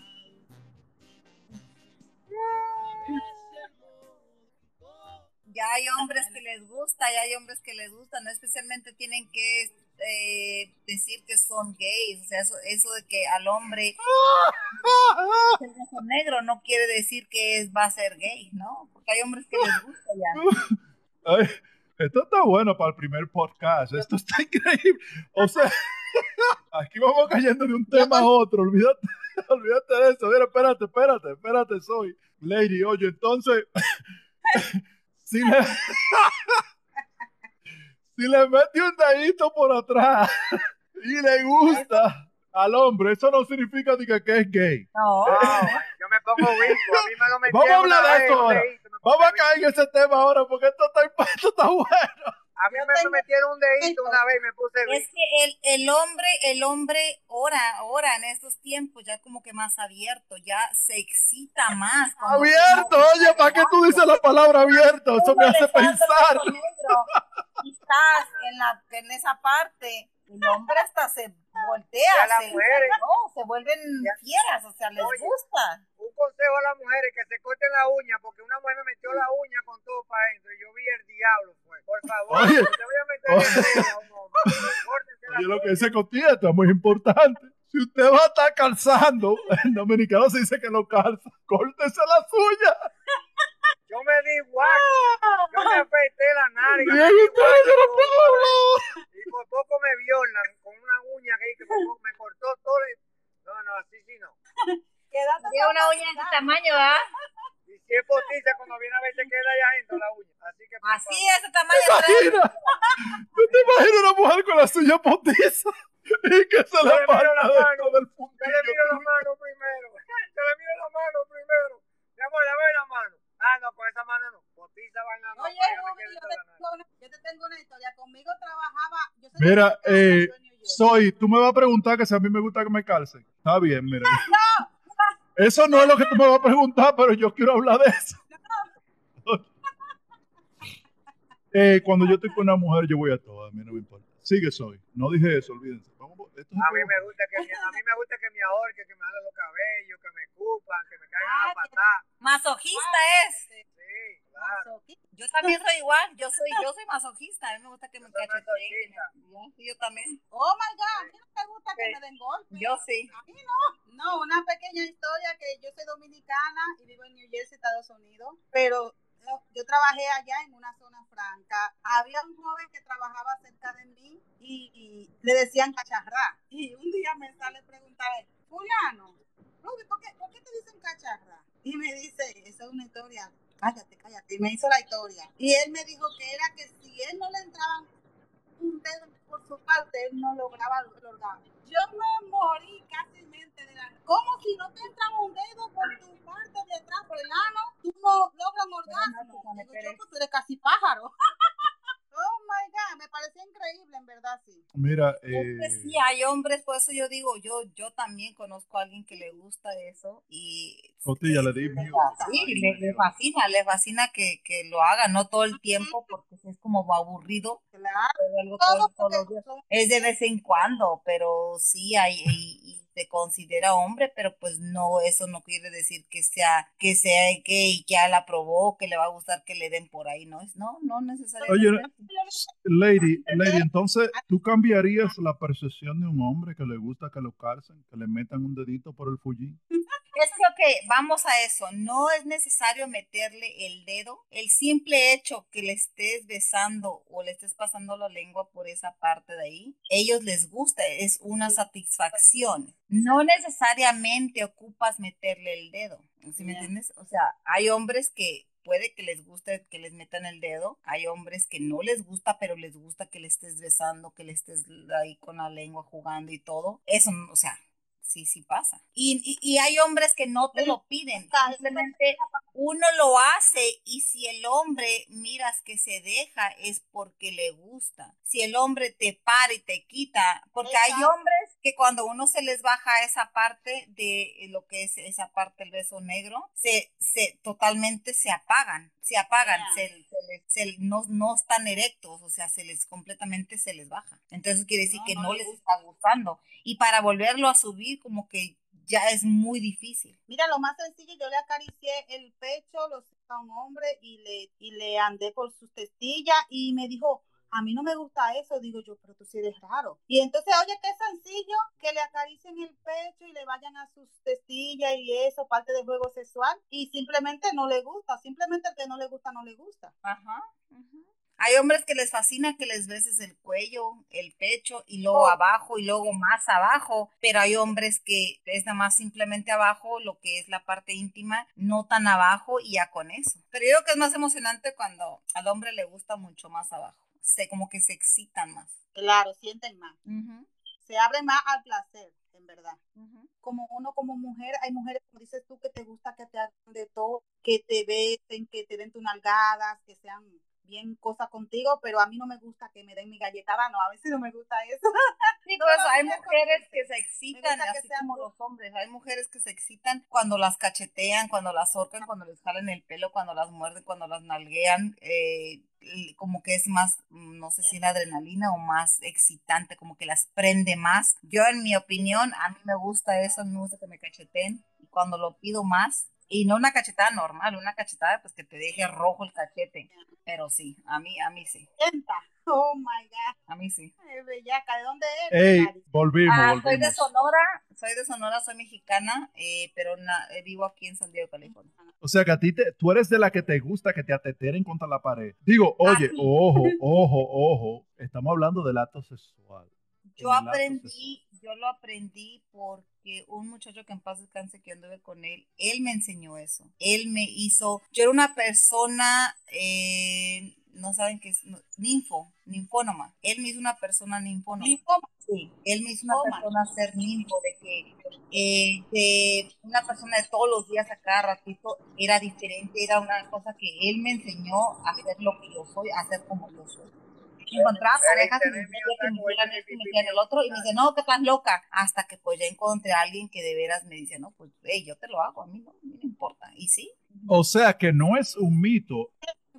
Ya hay hombres que les gusta, ya hay hombres que les gusta, no especialmente tienen que eh, decir que son gays, o sea, eso, eso de que al hombre el negro no quiere decir que es, va a ser gay, ¿no? porque hay hombres que les gusta ya. esto está bueno para el primer podcast. Esto está increíble. O sea, aquí vamos cayendo de un tema a otro. Olvídate, olvídate de eso. Mira, espérate, espérate, espérate, soy. Lady, oye, entonces, si le, si le mete un dedito por atrás y le gusta al hombre, eso no significa que, es gay. No, yo me pongo rico, a mí me lo Vamos a hablar de esto ahora. Vamos a caer en ese tema ahora porque esto está, esto está bueno. A mí me metieron un dedito una vez y me puse Es que el, el hombre, el hombre ora, ora en estos tiempos ya como que más abierto, ya se excita más. Abierto, oye, ¿para qué tú dices la palabra abierto? Eso me hace pensar. Quizás en, la, en esa parte el hombre hasta se voltea, se, no, se vuelven fieras, o sea, les gusta. Consejo a las mujeres que se corten la uña, porque una mujer me metió la uña con todo para adentro y yo vi el diablo, pues. Por favor, oye, te voy a meter en a un hombre. Oye, lo que dice Cotilla, esto es muy importante. Si usted va a estar calzando, en dominicano se dice que lo calza, córtese la suya. Yo me di igual. Yo me afeité la nariz. Bien, usted, yo no puedo hablar. Y por poco me violan con una uña que, que me cortó todo. No, no, así sí no. Tiene una uña de ese tamaño, ¿ah? Y si es postiza, cuando viene a ver se queda allá adentro la uña. Así que. Así es, ese tamaño. ¿Tú te imaginas una mujer con la suya postiza? Y que se le parte la mano. del Yo le miro la mano primero. Yo le miro la mano primero. Mi amor, le la mano. Ah, no, con esa mano no. Potiza vaina no. Oye, Ruby, yo, te tengo una, yo te tengo una historia. Conmigo trabajaba. Yo soy mira, eh, soy, tú me vas a preguntar que si a mí me gusta que me calcen. Está bien, mira. No. Eso no es lo que tú me vas a preguntar, pero yo quiero hablar de eso. eh, cuando yo estoy con una mujer, yo voy a todo, a mí no me importa. Sigue, soy. No dije eso, olvídense. Esto a, mí me gusta que, a mí me gusta que me ahorque, que me hagan los cabellos, que me cupan, que me caigan a patada. Masoquista es. Sí, claro. Yo también soy igual, yo soy, yo soy masoquista, a mí me gusta que me cacheteen. Yo también. Oh my God, a mí no me gusta que me den golpes. Yo sí. A mí no. No, una pequeña historia que yo soy dominicana y vivo en New Jersey, Estados Unidos, pero yo trabajé allá en una zona franca. Había un joven que trabajaba cerca de mí y, le decían cacharra. Y un día me sale a preguntarle, Juliano, Ruby, ¿por qué, ¿por qué te dicen cacharra? Y me dice, esa es una historia. Cállate, cállate. Y me hizo la historia. Y él me dijo que era que si él no le entraban un dedo por su parte, él no lograba el orgasmo. Yo me morí casi mente de la... ¿Cómo si no te entran un dedo por tu parte de atrás, por el ano, tú no logras orgasmo? Digo, yo, tú eres casi pájaro. Oh my God, me parece increíble, en verdad, sí. Mira, eh... sí, hay hombres, por eso yo digo, yo yo también conozco a alguien que le gusta eso y. Cotilla, le di Sí, le, fascina, le fascina que, que, lo haga, no todo el tiempo, porque es como aburrido. Claro. Es de vez en cuando, pero sí hay. Y, se considera hombre, pero pues no, eso no quiere decir que sea, que sea gay, que ya la probó, que le va a gustar que le den por ahí, no es, no, no necesariamente. Oye, lady, lady, entonces, ¿tú cambiarías la percepción de un hombre que le gusta que lo calcen, que le metan un dedito por el fullín? Es lo que vamos a eso, no es necesario meterle el dedo, el simple hecho que le estés besando o le estés pasando la lengua por esa parte de ahí, ellos les gusta, es una satisfacción. No necesariamente ocupas meterle el dedo, ¿sí me entiendes? O sea, hay hombres que puede que les guste que les metan el dedo. Hay hombres que no les gusta, pero les gusta que le estés besando, que le estés ahí con la lengua jugando y todo. Eso, o sea, sí, sí pasa. Y, y, hay hombres que no te lo piden, simplemente uno lo hace y si el hombre miras que se deja es porque le gusta. Si el hombre te para y te quita, porque hay hombres que cuando uno se les baja esa parte de lo que es esa parte del beso negro, se, se totalmente se apagan, se apagan, se, se, no, no están erectos, o sea, se les completamente se les baja. Entonces quiere decir que no les está gustando. Y para volverlo a subir, como que ya es muy difícil. Mira, lo más sencillo, yo le acaricié el pecho lo a un hombre y le, y le andé por sus testillas y me dijo, a mí no me gusta eso, digo yo, pero tú sí eres raro. Y entonces, oye, qué sencillo que le acaricien el pecho y le vayan a sus testillas y eso, parte del juego sexual, y simplemente no le gusta, simplemente el que no le gusta, no le gusta. Ajá. Hay hombres que les fascina que les beses el cuello, el pecho y luego oh. abajo y luego más abajo, pero hay hombres que es nada más simplemente abajo, lo que es la parte íntima, no tan abajo y ya con eso. Pero yo creo que es más emocionante cuando al hombre le gusta mucho más abajo, se como que se excitan más. Claro, sienten más. Se abre más al placer en verdad. Como uno como mujer, hay mujeres, como dices tú, que te gusta que te hagan de todo, que te besen, que te den tu nalgadas, que sean bien cosas contigo, pero a mí no me gusta que me den mi galletada, no, a veces no me gusta eso. Sí, pues hay mujeres que se excitan, así como los hombres, hay mujeres que se excitan cuando las cachetean, cuando las ahorcan, cuando les jalan el pelo, cuando las muerden, cuando las nalguean, eh, como que es más, no sé si la adrenalina o más excitante, como que las prende más. Yo, en mi opinión, a mí me gusta eso, me gusta que me cacheteen, y cuando lo pido más, y no una cachetada normal, una cachetada pues que te deje rojo el cachete. Pero sí, a mí, a mí sí. Oh my God. A mí sí. Ay, bellaca, ¿de dónde eres? Ey, volvimos, ah, volvimos. Soy de Sonora, soy de Sonora, soy mexicana, eh, pero eh, vivo aquí en San Diego, California. O sea que a ti te, tú eres de la que te gusta que te ateteren contra la pared. Digo, oye, ojo, ojo, ojo, estamos hablando del acto sexual. Yo aprendí, yo lo aprendí porque un muchacho que en paz descanse que anduve con él, él me enseñó eso. Él me hizo, yo era una persona, eh, no saben qué es, ninfo, ninfónoma. Él me hizo una persona ninfónoma. ¿Ninfoma? Sí, él me hizo una persona ser ninfo, de que, eh, que una persona de todos los días a cada ratito era diferente, era una cosa que él me enseñó a hacer lo que yo soy, a hacer como yo soy encontraba parejas y me decía que me hicieran esto y me hicieran el otro, y me dice, no, que estás loca, hasta que pues ya encontré a alguien que de veras me dice, no, pues hey, yo te lo hago, a mí no, a mí no importa, y sí. O sea que no es un mito,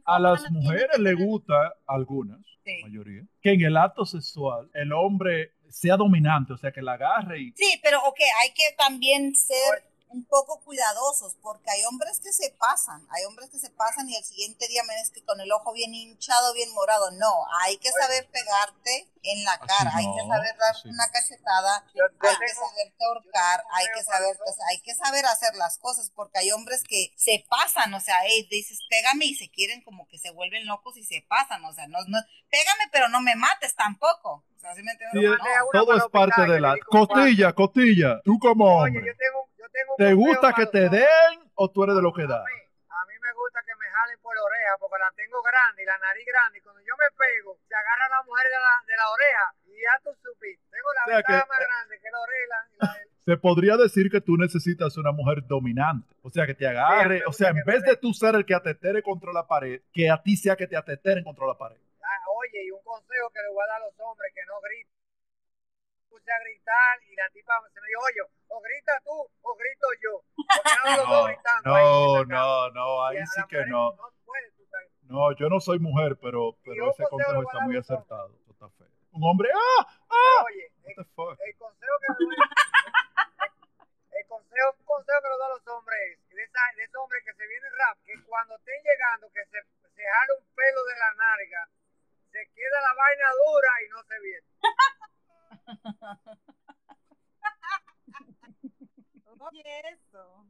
a las mujeres le gusta, algunas, la mayoría, que en el acto sexual el hombre sea dominante, o sea, que la agarre y... Sí, pero ok, hay que también ser un poco cuidadosos, porque hay hombres que se pasan, hay hombres que se pasan y el siguiente día me que con el ojo bien hinchado, bien morado. No, hay que saber pegarte en la cara, hay que saber dar una cachetada, hay que saberte ahorcar, hay que saber, hay que saber hacer las cosas, porque hay hombres que se pasan, o sea, dices, pégame y se quieren como que se vuelven locos y se pasan, o sea, no, no, pégame pero no me mates tampoco. O sea, ¿sí me todo es parte de la costilla, costilla. Tú como hombre. yo tengo ¿Te gusta que te den o tú eres de lo que da? A mí, me gusta que me jalen por la oreja porque la tengo grande y la nariz grande. Y cuando yo me pego, se agarra la mujer de la, de la oreja y ya tú supiste. Tengo la o más grande que la oreja. se podría decir que tú necesitas una mujer dominante. O sea, que te agarre. o sea, en vez de tú ser el que atetere contra la pared, que a ti sea que te ateteren contra la pared. Ah, oye, y un consejo que le voy a dar a los hombres, que no griten puse a gritar y la tipa se me dijo, oye, o grita tú o grito yo. No, no, no, ahí sí que no. No, yo no soy mujer, pero, pero ese consejo está muy acertado. Está feo. Un hombre, ¡ah! ¡ah! Oye, el, consejo que me el consejo, consejo que le doy a los hombres es de, esa, de esos hombres que se vienen rap, que cuando estén llegando, que se, se jale un pelo de la narga, se queda la vaina dura y no se viene. Oye, eso.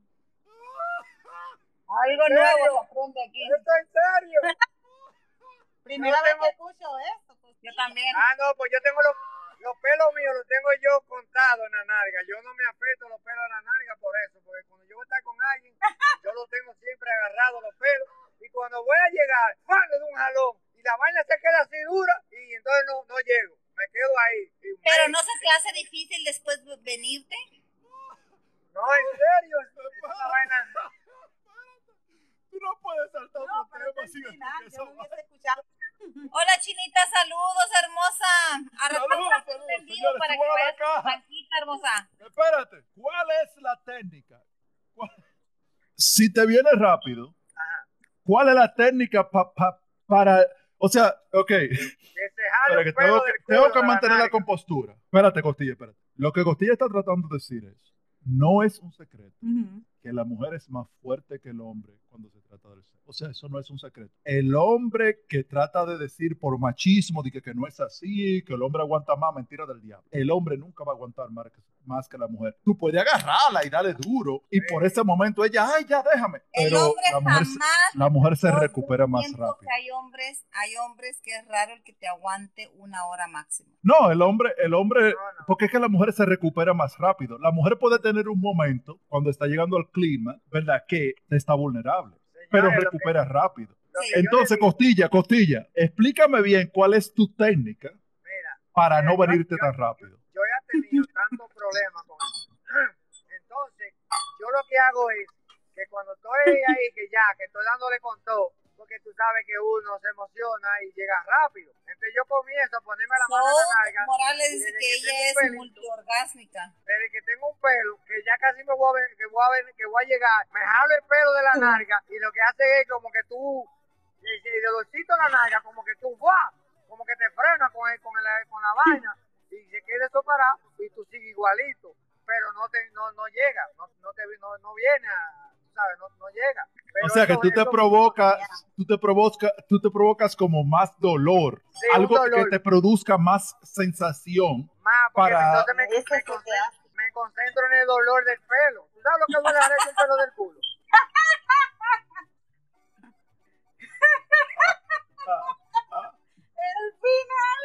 Algo nuevo se aprende aquí. ¿Esto en serio? Primera vez que escucho esto. Pues, yo también. Ah, no, pues yo tengo los, los pelos míos, los tengo yo contados en la narga. Yo no me afecto los pelos de la narga por eso, porque cuando yo voy a estar con alguien, yo los tengo siempre agarrados los pelos. Y cuando voy a llegar, ¡pam! le doy un jalón. Y la vaina se queda así dura y entonces no, no llego me quedo ahí. Pero no se te hace difícil después venirte. No, en serio, esa vaina. Tú no puedes saltar no, otro tema. Hola Chinita, saludos hermosa. Saludos, saludos. para que vayas tranquila, hermosa. Espérate, ¿cuál es la técnica? Si te viene rápido, ¿cuál es la técnica pa, pa, para o sea, ok. Que tengo, que, tengo que mantener la, compostura. Espérate, Costilla, espérate. Lo que Costilla está tratando de decir es, no es un secreto que la mujer es más fuerte que el hombre cuando se trata del sexo. O sea, eso no es un secreto. El hombre que trata de decir por machismo, de que, que no es así, que el hombre aguanta más, mentira del diablo. El hombre nunca va a aguantar más que, más que la mujer. Tú puedes agarrarla y darle duro, y por ese momento ella, ay, ya déjame. El Pero hombre la mujer, se- jamás la mujer se recupera más rápido. que hay hombres, hay hombres que es raro el que te aguante una hora máximo. No, el hombre, el hombre, No, no. porque es que la mujer se recupera más rápido. La mujer puede tener un momento cuando está llegando al clima, ¿verdad? Que está vulnerable, pero que- recupera rápido. Sí. Entonces, Costilla, Costilla, explícame bien cuál es tu técnica mira, para no Mira, yo- venirte yo- tan rápido. yo he tenido tantos problemas con eso. Entonces, yo lo que hago es que cuando estoy ahí, que ya, que estoy dándole con todo, porque tú sabes que uno se emociona y llega rápido. Entonces yo comienzo a ponerme la mano en la nalga, Morales dice que que ella es pelito. multiorgásmica. desde que tengo un pelo, que ya casi me voy a ver, que voy a ver, que voy a llegar, me jalo el pelo de la nalga y lo que hace es como que tú, y y de dolorcito la nalga, como que tú, ¡guau! como que te frena con, el- con, el- con la vaina y se queda eso parado y tú sigues igualito, pero no te no, no llega, no, no, te, no, no viene a, sabes, no, no llega. Pero O sea que tú te provocas, tú te provocas, tú te provocas como más dolor, Sí, algo dolor. que te produzca más sensación. más, para- entonces me, me es lo que concentro, me concentro en el dolor del pelo. ¿Tú sabes lo que duele dejar un pelo del culo? El final.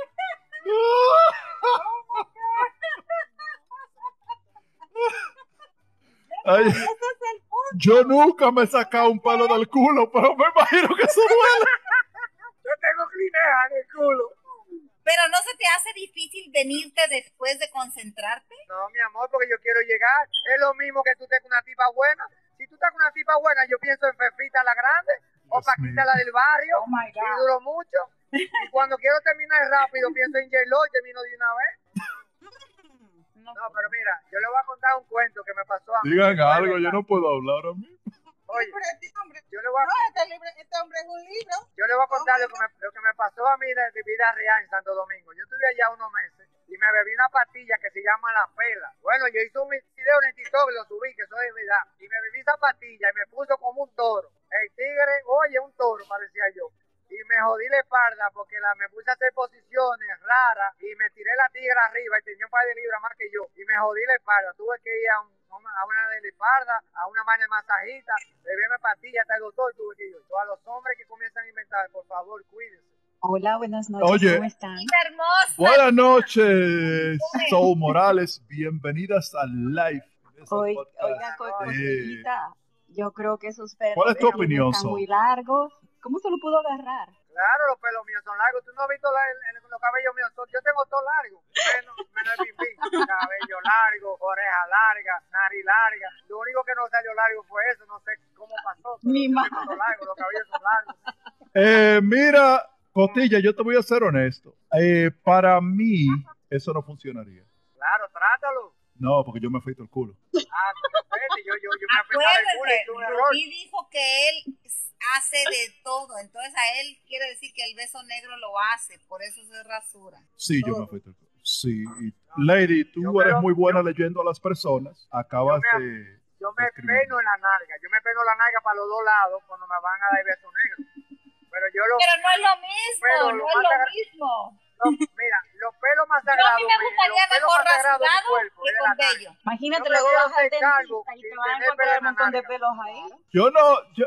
Ay, Ese es el punto. Yo nunca me he sacado un pelo del culo, pero me imagino que eso duele. Yo tengo clineja en el culo. Pero no se te hace difícil venirte después de concentrarte. No, mi amor, porque yo quiero llegar. Es lo mismo que tú estés con una tipa buena. Si tú estás con una tipa buena, yo pienso en Fefita la grande o Paquita la del barrio. Oh my Y duró mucho. Y cuando quiero terminar rápido, pienso en J-Lo y termino de una vez. No, pero mira, yo le voy a contar un cuento pasó a mí. Digan algo, yo no puedo hablar ahora mismo. Oye, Pero este hombre, yo le voy a no, este, libro, este hombre es un libro. Yo le voy a contar lo que, me, lo que me pasó a mí de, de vida real en Santo Domingo. Yo estuve allá unos meses y me bebí una pastilla que se llama La Pela. Bueno, yo hice un video en el TikTok y lo subí, que eso es verdad. Y me bebí esa pastilla y me puso como un toro. El tigre, oye, un toro parecía yo. Y me jodí la espalda porque la, me puse a hacer posiciones raras y me tiré la tigre arriba y tenía un par de libras más que yo. Y me jodí la espalda. Tuve que ir a, un- a una- de la espalda, a una mano de masajita, beberme pastillas hasta el doctor tuve que ir. A los hombres que comienzan a inventar, por favor, cuídense. Hola, buenas noches, Oye. ¿cómo están? Hermosa. Buenas noches, Soul Morales. Bienvenidas al live. ese Hoy, oiga. Cosillita, yo creo que esos pelos ¿Cuál es tu opinión, están muy largos. ¿Cómo se lo pudo agarrar? Claro, los pelos míos son largos. Tú no has visto la- el- el- los cabellos míos. son- Yo tengo todo largo. Menos, menos el pipí. Cabello largo, oreja larga, nariz larga. Lo único que no salió largo fue eso. No sé cómo pasó. todo largo, los cabellos son largos. Eh, mira, Costilla, yo te voy a ser honesto. Eh, para mí, eso no funcionaría. Claro, trátalo. No, porque yo me afeito el culo. Ah, vete, yo, yo, yo me apretaba el culo y Acuérdate. Rubí dijo que él hace de todo. Entonces a él quiere decir que el beso negro lo hace. Por eso se rasura. Sí, yo me el culo. Sí. y- Lady, tú Yo eres lo- muy buena yo- leyendo a las personas. Acabas Yo me- de... Yo me peno en la nalga. Yo me peno la nalga para los dos lados cuando me van a dar beso negro. Pero yo lo... Pero no es lo mismo, Pero no lo es lo mismo. no, mira, los pelos más Yo a sagrados... mí me gustaría los pelos mejor sagrados rasurado cuerpo que es la con vello. Imagínate, luego vas al dentista y te van a tener encontrar un montón de pelos ahí. Yo no, yo,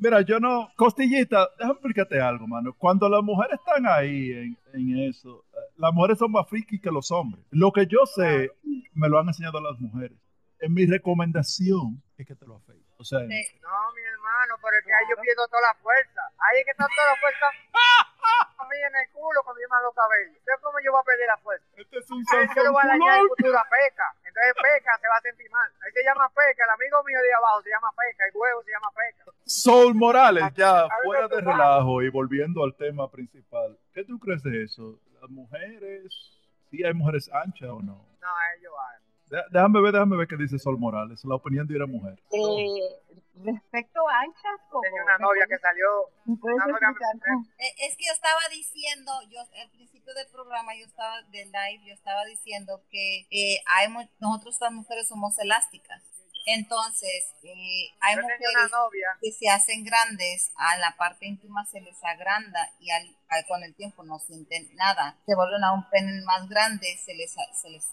mira, yo no, Costillita, déjame explicarte algo, mano. Cuando las mujeres están ahí en, en eso, eh, las mujeres son más friki que los hombres. Lo que yo sé, me lo han enseñado las mujeres. En mi recomendación es que te lo afeites. O sea, Sí. No, mi hermano, pero es que ahí yo pierdo toda la fuerza. Ahí es que está toda la fuerza a mí en el culo cuando yo me los cabellos. Entonces, ¿cómo yo voy a perder la fuerza? este es un yo le voy a dañar el futuro a Peca. Entonces, Peca se va a sentir mal. Ahí se llama Peca. El amigo mío de abajo se llama Peca. El huevo se llama Peca. Soul Morales, ya fuera de relajo y volviendo al tema principal. ¿Qué tú crees de eso? ¿Las mujeres, sí hay mujeres anchas o no? No, ellos van. Dé- Déjame ver, déjame ver qué dice Sol Morales, la opinión de una mujer. Eh, respecto a anchas, como... Tenía una novia que salió. Eh, Es que yo estaba diciendo, yo al principio del programa, yo estaba del live, yo estaba diciendo que eh, hay nosotros las mujeres somos elásticas. Entonces, eh, hay Yo mujeres que se hacen grandes, a la parte íntima se les agranda y al, al- con el tiempo no sienten nada. Se vuelven a un pene más grande, se les, se les,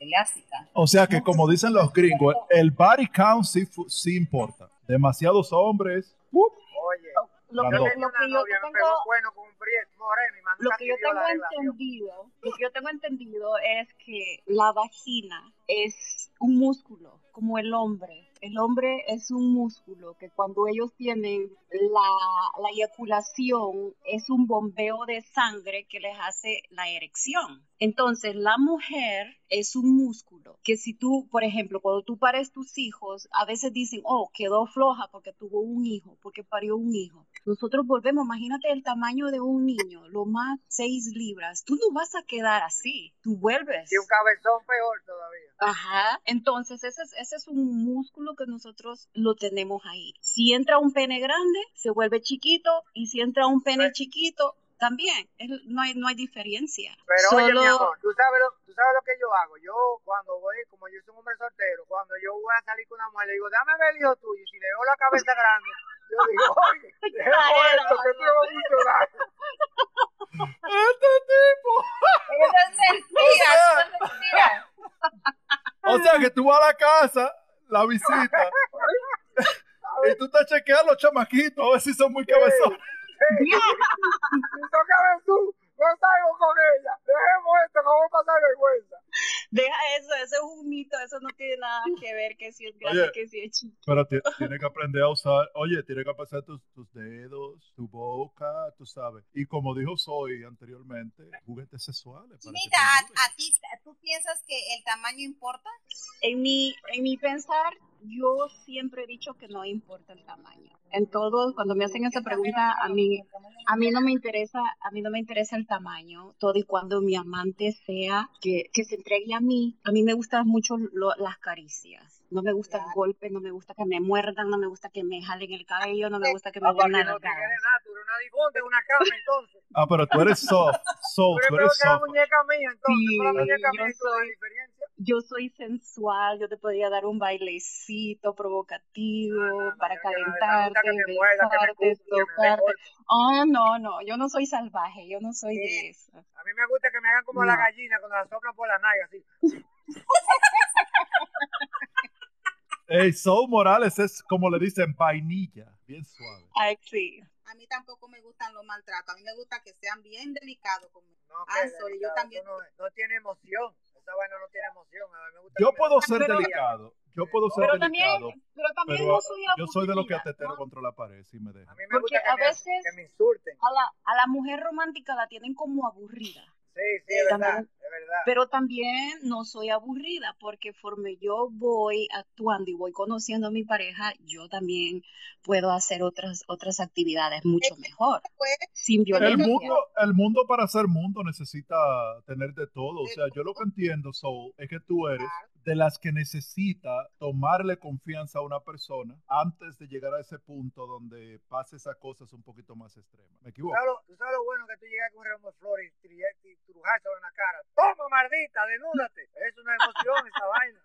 elástica. O sea que como dicen los gringos, el body count sí, fu- sí importa. Demasiados hombres. ¡uh! Oye, Lo que, yo lo que tengo, pegó bueno con un prieto moreno y mandó lo que yo tengo entendido, lo que yo tengo entendido es que la vagina es un músculo, como el hombre. El hombre es un músculo que cuando ellos tienen la, la eyaculación es un bombeo de sangre que les hace la erección. Entonces, la mujer es un músculo que si tú, por ejemplo, cuando tú pares tus hijos, a veces dicen, oh, quedó floja porque tuvo un hijo, porque parió un hijo. Nosotros volvemos, imagínate el tamaño de un niño, lo más seis libras. Tú no vas a quedar así, tú vuelves. Y un cabezón peor todavía. Ajá, entonces ese es, ese es un músculo que nosotros lo tenemos ahí. Si entra un pene grande, se vuelve chiquito, y si entra un pene chiquito, también, Es- no hay, no hay diferencia. Pero oye, mi Solo- amor, ¿tú sabes, lo, tú sabes lo que yo hago. Yo cuando voy, como yo soy un hombre soltero, cuando yo voy a salir con una mujer, le digo, dame ver el hijo tuyo. Y si le veo la cabeza grande, yo digo, oye, dejemos esto, que vas mucho daño. ¡Este tipo! Eso es mentira, eso es mentira. O sea que tú vas a la casa, la visita, y tú te chequeas a los chamaquitos a ver si son muy cabezones. Si toca ver tú, no salgo con ella. Dejemos esto, que vamos a pasar vergüenza. Deja eso, eso es un mito, eso no tiene nada que ver que si es grande, Oye. que si es chiquito. Pero ti- tienes que aprender a usar, oye, tienes que pasar tus, tus dedos, tu boca, tú sabes. Y como dijo Soy anteriormente, juguetes sexuales. Mira, a, a ti, ¿tú piensas que el tamaño importa? En mi, en mi pensar, yo siempre he dicho que no importa el tamaño. En todo, cuando me hacen esa pregunta, a mí, a mí no me interesa, a mí no me interesa el tamaño, todo y cuando mi amante sea que, que se entregue a mí. A mí me gustan mucho lo- las caricias. No me gusta el golpe, no me gusta que me muerdan, no me gusta que me jalen el cabello, no me gusta que me que nada. no te quede nada, tú eres una difunta, una cama entonces. Ah, pero tú eres soft, soft, Tú tú eres soft. muñeca mía, entonces. Sí, la muñeca mía diferencia. Yo soy sensual, yo te podía dar un bailecito provocativo No, no, no, para que me calentarte, gusta que me muerda, que me besarte, cuque, que me dé tocarte. Oh, no, no, yo no soy salvaje, yo no soy Sí. de eso. A mí me gusta que me hagan como la gallina cuando la soplan por la nalga, así. Ey, Soul Morales es como le dicen, vainilla, bien suave. Ay, sí. A mí tampoco me gustan los maltratos. A mí me gusta que sean bien delicados conmigo. No, Ah, yo también- no tiene emoción. Esa vaina no tiene emoción. A mí me gusta Yo puedo ser Pero- delicado, yo puedo ser Pero también, delicado, pero también pero no soy yo soy de los que atetero ¿no? contra la pared si me dejan. A mí me Porque gusta que a me, veces- que me insulten. A la, a la mujer romántica la tienen como aburrida. Sí, sí, es verdad, También- es verdad. Pero también no soy aburrida porque conforme yo voy actuando y voy conociendo a mi pareja, yo también puedo hacer otras otras actividades mucho mejor, Pues, sin El violencia. mundo, el mundo para ser mundo necesita tener de todo. O sea, yo lo que entiendo, Soul, es que tú eres Claro. De las que necesita tomarle confianza a una persona antes de llegar a ese punto donde pase esas cosas un poquito más extremas. ¿Me ¿Tú equivoco? sabes, lo, tú sabes lo bueno que tú llegas con un ramo de flores y trujárselo en la cara. ¡Toma, mardita, desnúdate! Es una emoción esa vaina.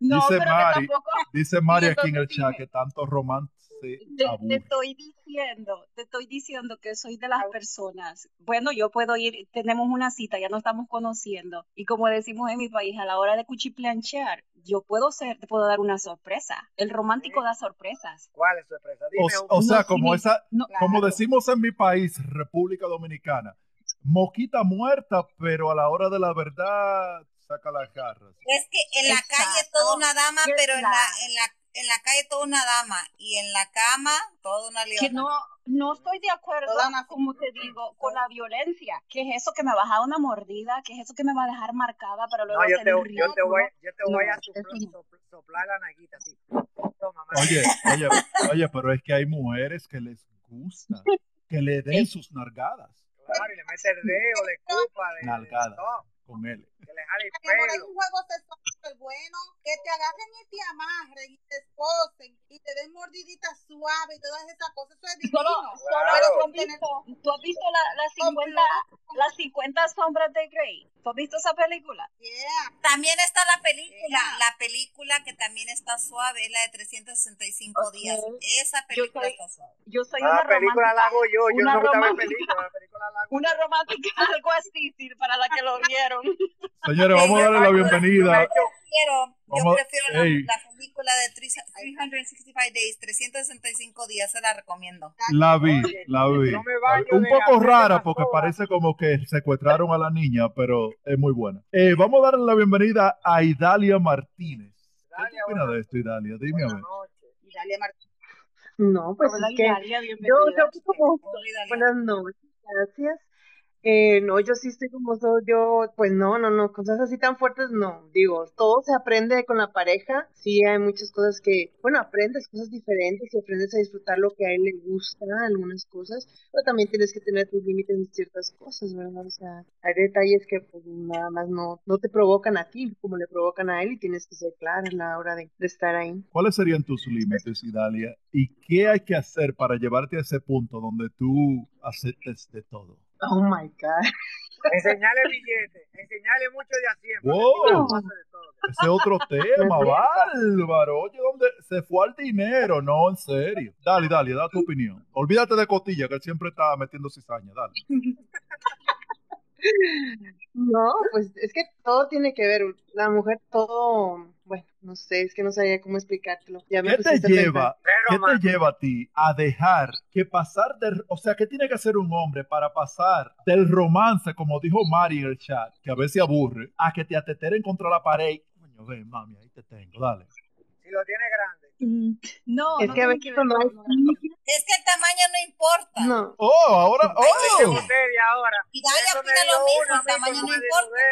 No, Dice Mari, tampoco Dice Mari aquí en el chat que tanto romance te, te estoy diciendo, te estoy diciendo que soy de las personas. Bueno, yo puedo ir, tenemos una cita, ya nos estamos conociendo y como decimos en mi país, a la hora de cuchiplanchear, yo puedo ser, te puedo dar una sorpresa. El romántico Sí. da sorpresas. ¿Cuál es su sorpresa? O, Dime s- un- o sea, No, sí, como mi- esa, No, como Claro. decimos en mi país, República Dominicana, moquita muerta, pero a la hora de la verdad saca las garras. Es que en la calle Exacto. toda una dama, pero en la, la- en la en la calle toda una dama y en la cama toda una leona. que no, no estoy de acuerdo, una- como te digo, con la violencia. ¿Qué es eso que me va a dejar una mordida? ¿Qué es eso que me va a dejar marcada para luego No, yo hacer te, yo te voy, yo te voy a No, soplar, no. sopl- soplar la naguita así. Toma. Oye, oye, oye, pero es que hay mujeres que les gusta que le den sus nargadas Claro, y le mete el dedo, le escupa, le, Nalgada. le- todo, con él. que le jale el pelo. un juego sexual súper bueno, que te agarren y te amarren y te esposen y te den mordiditas suaves y todas esas cosas, eso es divino. Solo, solo Pero tú, has visto, tú has visto la- las 50, las 50 sombras de Grey. ¿Tú has visto esa película? Yeah. También está la película, Yeah. la película que también está suave, es la de 365 Ok. días. Esa Yo película soy- está suave. Yo soy Ah, una la película la hago yo, yo una no la película la hago Una romántica, algo así, sí, para la que lo vieron. Señores, vamos a darle la bienvenida. Pero yo Vamos- prefiero la, la película de 365 Days, 365 días, se la recomiendo. La vi, la vi. Yo baño Un poco rara porque parece como que secuestraron a la niña, pero es muy buena. Eh, vamos a darle la bienvenida a Idalia Martínez. ¿Qué Idalia, opinas buenas- de esto, Idalia? Dime a ver. Buenas noches. Y dale a Martín. No, pues Hola, es que Idalia, yo que como Hola, Idalia. buenas noches, gracias. Eh, no, yo sí estoy como soy yo, pues no, no, no, cosas así tan fuertes no. Digo, todo se aprende con la pareja. Sí, hay muchas cosas que, bueno, aprendes cosas diferentes y aprendes a disfrutar lo que a él le gusta, algunas cosas, pero también tienes que tener tus límites en ciertas cosas, ¿verdad? O sea, hay detalles que pues nada más no, no te provocan a ti, como le provocan a él y tienes que ser clara a la hora de, de estar ahí. ¿Cuáles serían tus límites, Idalia? ¿Y qué hay que hacer para llevarte a ese punto donde tú aceptes de todo? Oh my God. Enseñale billetes, enseñale mucho de a 100. para que Wow. Ese es otro tema, bárbaro. Oye, ¿dónde se fue al dinero? No, en serio. Dale, dale, da tu opinión. Olvídate de Cotilla, que él siempre está metiendo cizaña. Dale. No, pues es que todo tiene que ver, la mujer todo, no sé, es que no sabía cómo explicártelo. Ya me ¿Qué te lleva? ¿Qué te lleva a ti a dejar que pasar del, o sea, qué tiene que hacer un hombre para pasar del romance, como dijo Mari en el chat, que a veces aburre, a que te ateteren contra la pared? Coño, ven, mami, ahí te tengo, dale. Si lo tiene grande. Mm, No, Es no que a veces no hay. Es el tamaño no importa. No, Oh, ahora, oh. Ahora. Opina lo mismo, a el tamaño no importa.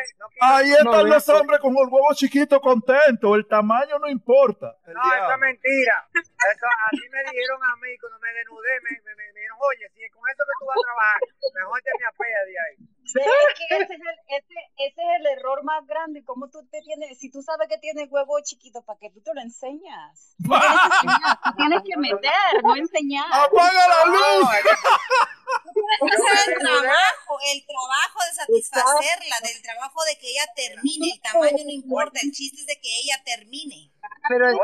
Ahí están los hombres con el huevo chiquito contento, el tamaño no importa. No, eso es mentira. Eso, así me dijeron a mí cuando me desnudé. Me, me, me, me dijeron, oye, si con eso que tú vas a trabajar, mejor te me apea de ahí. Que ese es, el, ese, ese es el error más grande. ¿Cómo tú te tienes, si tú sabes que tienes huevo chiquito, ¿para qué tú te lo enseñas? Tú tienes que meter, no enseñar. ¡Apaga la luz! El trabajo, el trabajo de satisfacerla, del trabajo de que ella termine. El tamaño no importa, el chiste es de que ella termine. Pero el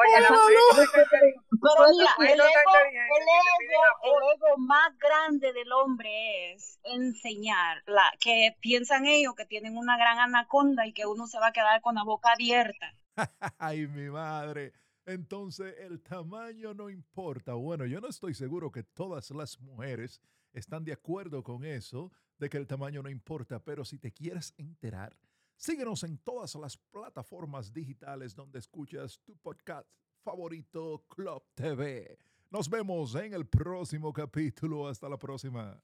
ego más grande del hombre es enseñar la, que piensan ellos que tienen una gran anaconda y que uno se va a quedar con la boca abierta. Ay, mi madre. Entonces, el tamaño no importa. Bueno, yo no estoy seguro que todas las mujeres están de acuerdo con eso, de que el tamaño no importa, pero si te quieres enterar, síguenos en todas las plataformas digitales donde escuchas tu podcast favorito, Club TV. Nos vemos en el próximo capítulo. Hasta la próxima.